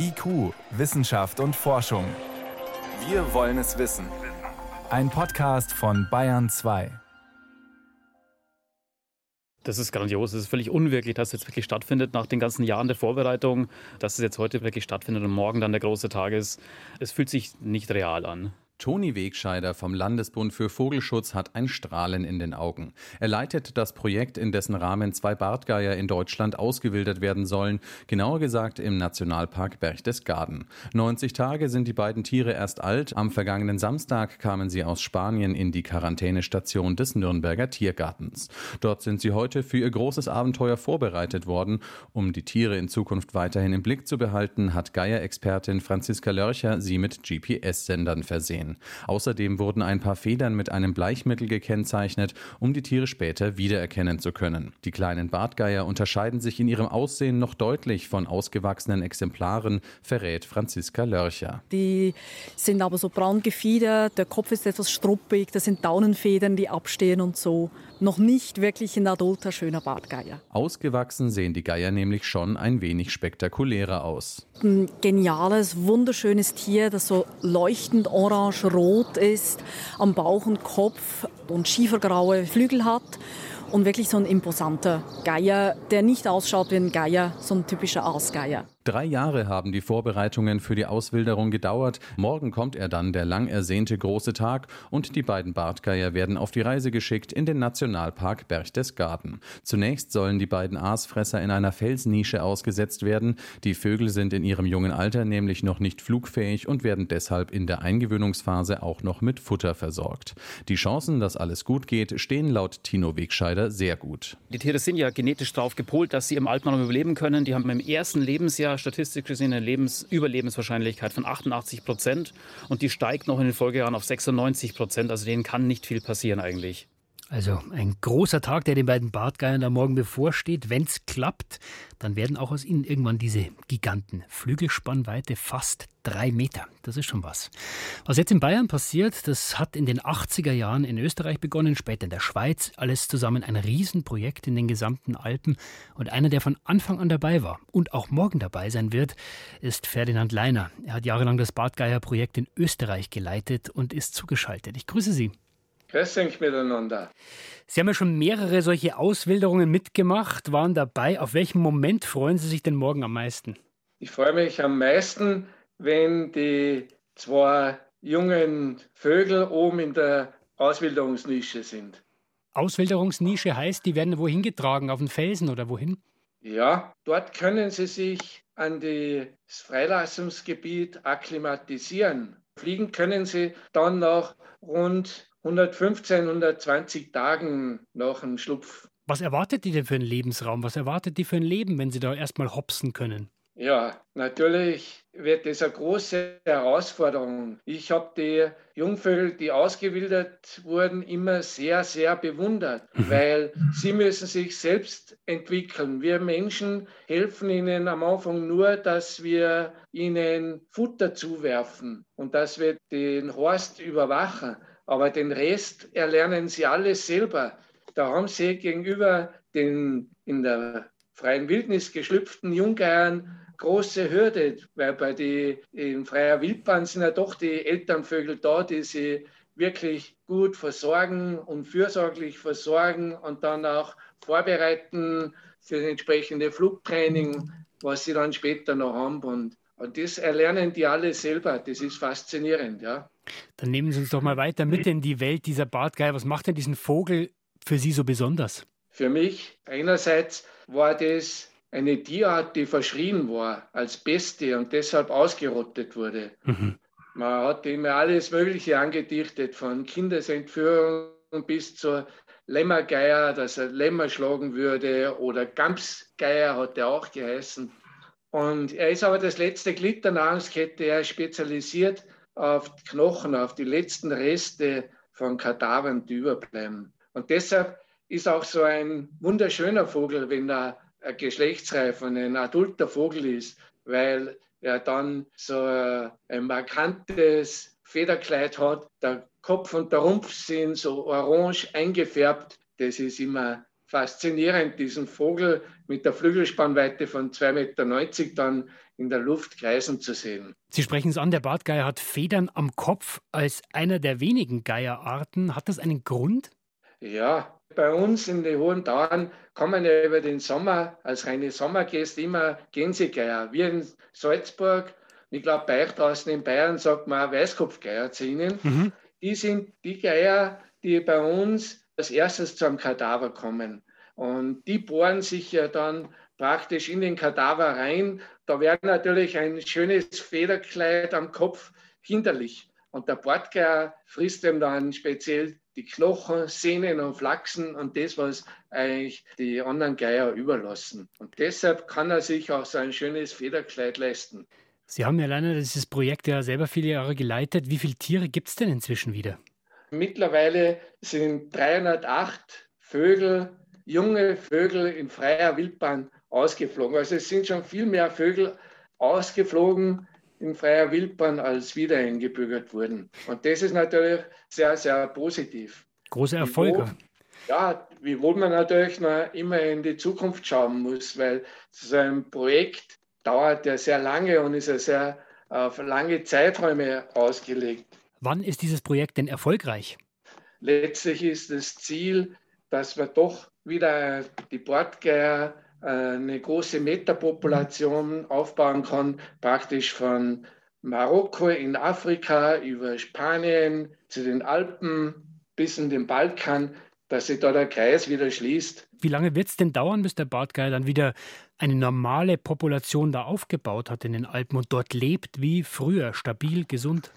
IQ, Wissenschaft und Forschung. Wir wollen es wissen. Ein Podcast von Bayern 2. Das ist grandios. Es ist völlig unwirklich, dass es jetzt wirklich stattfindet nach den ganzen Jahren der Vorbereitung, dass es jetzt heute wirklich stattfindet und morgen dann der große Tag ist. Es fühlt sich nicht real an. Toni Wegscheider vom Landesbund für Vogelschutz hat ein Strahlen in den Augen. Er leitet das Projekt, in dessen Rahmen zwei Bartgeier in Deutschland ausgewildert werden sollen, genauer gesagt im Nationalpark Berchtesgaden. 90 Tage sind die beiden Tiere erst alt. Am vergangenen Samstag kamen sie aus Spanien in die Quarantänestation des Nürnberger Tiergartens. Dort sind sie heute für ihr großes Abenteuer vorbereitet worden. Um die Tiere in Zukunft weiterhin im Blick zu behalten, hat Geierexpertin Franziska Lörcher sie mit GPS-Sendern versehen sein. Außerdem wurden ein paar Federn mit einem Bleichmittel gekennzeichnet, um die Tiere später wiedererkennen zu können. Die kleinen Bartgeier unterscheiden sich in ihrem Aussehen noch deutlich von ausgewachsenen Exemplaren, verrät Franziska Lörcher. Die sind aber so braun gefiedert, der Kopf ist etwas struppig, das sind Daunenfedern, die abstehen und so. Noch nicht wirklich ein adulter, schöner Bartgeier. Ausgewachsen sehen die Geier nämlich schon ein wenig spektakulärer aus. Ein geniales, wunderschönes Tier, das so leuchtend orange orange-rot ist, am Bauch und Kopf und schiefergraue Flügel hat und wirklich so ein imposanter Geier, der nicht ausschaut wie ein Geier, so ein typischer Ausgeier. Drei Jahre haben die Vorbereitungen für die Auswilderung gedauert. Morgen kommt er dann, der lang ersehnte große Tag, und die beiden Bartgeier werden auf die Reise geschickt in den Nationalpark Berchtesgaden. Zunächst sollen die beiden Aasfresser in einer Felsnische ausgesetzt werden. Die Vögel sind in ihrem jungen Alter nämlich noch nicht flugfähig und werden deshalb in der Eingewöhnungsphase auch noch mit Futter versorgt. Die Chancen, dass alles gut geht, stehen laut Tino Wegscheider sehr gut. Die Tiere sind ja genetisch darauf gepolt, dass sie im Alpenraum überleben können. Die haben im ersten Lebensjahr statistisch gesehen eine Lebens Überlebenswahrscheinlichkeit von 88 Prozent und die steigt noch in den Folgejahren auf 96 Prozent. Also denen kann nicht viel passieren eigentlich. Also ein großer Tag, der den beiden Bartgeiern da morgen bevorsteht. Wenn es klappt, dann werden auch aus ihnen irgendwann diese Giganten. Flügelspannweite fast drei Meter. Das ist schon was. Was jetzt in Bayern passiert, das hat in den 80er Jahren in Österreich begonnen, später in der Schweiz. Alles zusammen ein Riesenprojekt in den gesamten Alpen. Und einer, der von Anfang an dabei war und auch morgen dabei sein wird, ist Ferdinand Leiner. Er hat jahrelang das Bartgeier-Projekt in Österreich geleitet und ist zugeschaltet. Ich grüße Sie. Grüß euch miteinander. Sie haben ja schon mehrere solche Auswilderungen mitgemacht, waren dabei. Auf welchen Moment freuen Sie sich denn morgen am meisten? Ich freue mich am meisten, wenn die zwei jungen Vögel oben in der Auswilderungsnische sind. Auswilderungsnische heißt, die werden wohin getragen? Auf den Felsen oder wohin? Ja, dort können sie sich an das Freilassungsgebiet akklimatisieren. Fliegen können sie dann nach rund 115, 120 Tagen nach dem Schlupf. Was erwartet die denn für einen Lebensraum? Was erwartet die für ein Leben, wenn sie da erstmal hopsen können? Ja, natürlich wird das eine große Herausforderung. Ich habe die Jungvögel, die ausgewildert wurden, immer sehr, sehr bewundert, mhm. weil sie müssen sich selbst entwickeln. Wir Menschen helfen ihnen am Anfang nur, dass wir ihnen Futter zuwerfen und dass wir den Horst überwachen. Aber den Rest erlernen sie alles selber. Da haben sie gegenüber den in der freien Wildnis geschlüpften Jungeiern große Hürde, weil bei die in freier Wildbahn sind ja doch die Elternvögel da, die sie wirklich gut versorgen und fürsorglich versorgen und dann auch vorbereiten für das entsprechende Flugtraining, was sie dann später noch haben. Und, und das erlernen die alle selber. Das ist faszinierend, ja. Dann nehmen Sie uns doch mal weiter mit in die Welt dieser Bartgeier. Was macht denn diesen Vogel für Sie so besonders? Für mich einerseits war das eine Tierart, die verschrien war als Bestie und deshalb ausgerottet wurde. Mhm. Man hat immer alles Mögliche angedichtet, von Kindesentführung bis zur Lämmergeier, dass er Lämmer schlagen würde, oder Gamsgeier hat er auch geheißen. Und er ist aber das letzte Glied der Nahrungskette, er ist spezialisiert auf Knochen, auf die letzten Reste von Kadavern, die überbleiben. Und deshalb ist auch so ein wunderschöner Vogel, wenn er ein geschlechtsreifer, ein adulter Vogel ist, weil er dann so ein markantes Federkleid hat. Der Kopf und der Rumpf sind so orange eingefärbt. Das ist immer faszinierend, diesen Vogel mit der Flügelspannweite von 2,90 Meter dann in der Luft kreisen zu sehen. Sie sprechen es an, der Bartgeier hat Federn am Kopf als einer der wenigen Geierarten. Hat das einen Grund? Ja, bei uns in den Hohen Tauern kommen ja über den Sommer als reine Sommergäste immer Gänsegeier. Wir in Salzburg, ich glaube bei euch draußen in Bayern sagt man auch Weißkopfgeier zu ihnen. Mhm. Die sind die Geier, die bei uns als erstes zum Kadaver kommen. Und die bohren sich ja dann praktisch in den Kadaver rein. Da wäre natürlich ein schönes Federkleid am Kopf hinderlich. Und der Bordgeier frisst ihm dann speziell die Knochen, Sehnen und Flachsen und das, was eigentlich die anderen Geier überlassen. Und deshalb kann er sich auch so ein schönes Federkleid leisten. Sie haben ja leider dieses Projekt ja selber viele Jahre geleitet. Wie viele Tiere gibt es denn inzwischen wieder? Mittlerweile sind 308 Vögel, junge Vögel in freier Wildbahn ausgeflogen. Also es sind schon viel mehr Vögel ausgeflogen in freier Wildbahn als wieder eingebürgert wurden. Und das ist natürlich sehr, sehr positiv. Große Erfolge. Wiewohl, ja, wiewohl man natürlich noch immer in die Zukunft schauen muss, weil so ein Projekt dauert ja sehr lange und ist ja sehr auf lange Zeiträume ausgelegt. Wann ist dieses Projekt denn erfolgreich? Letztlich ist das Ziel, dass wir doch wieder die Bordgeier äh, eine große Metapopulation aufbauen kann, praktisch von Marokko in Afrika über Spanien zu den Alpen bis in den Balkan, dass sich da der Kreis wieder schließt. Wie lange wird es denn dauern, bis der Bartgeier dann wieder eine normale Population da aufgebaut hat in den Alpen und dort lebt wie früher, stabil, gesund?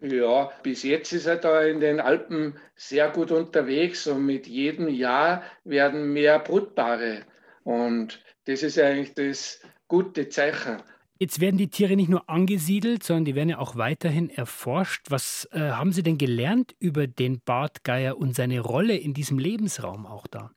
Ja, bis jetzt ist er da in den Alpen sehr gut unterwegs und mit jedem Jahr werden mehr Brutpaare. Und das ist eigentlich das gute Zeichen. Jetzt werden die Tiere nicht nur angesiedelt, sondern die werden ja auch weiterhin erforscht. Was äh, haben Sie denn gelernt über den Bartgeier und seine Rolle in diesem Lebensraum auch da?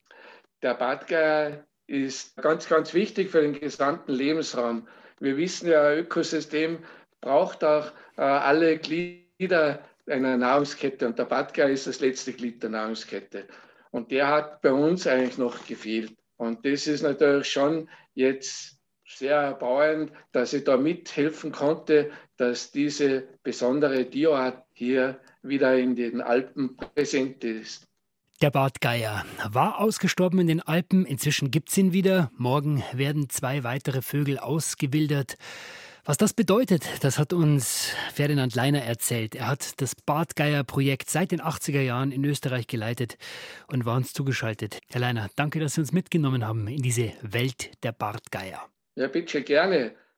Der Bartgeier ist ganz, ganz wichtig für den gesamten Lebensraum. Wir wissen ja, ein Ökosystem braucht auch äh, alle Glieder Glieder einer Nahrungskette und der Badger ist das letzte Glied der Nahrungskette. Und der hat bei uns eigentlich noch gefehlt. Und das ist natürlich schon jetzt sehr erbauend, dass ich da mithelfen konnte, dass diese besondere Tierart hier wieder in den Alpen präsent ist. Der Bartgeier war ausgestorben in den Alpen, inzwischen gibt es ihn wieder. Morgen werden zwei weitere Vögel ausgewildert. Was das bedeutet, das hat uns Ferdinand Leiner erzählt. Er hat das Bartgeier-Projekt seit den 80er Jahren in Österreich geleitet und war uns zugeschaltet. Herr Leiner, danke, dass Sie uns mitgenommen haben in diese Welt der Bartgeier. Ja, bitte gerne.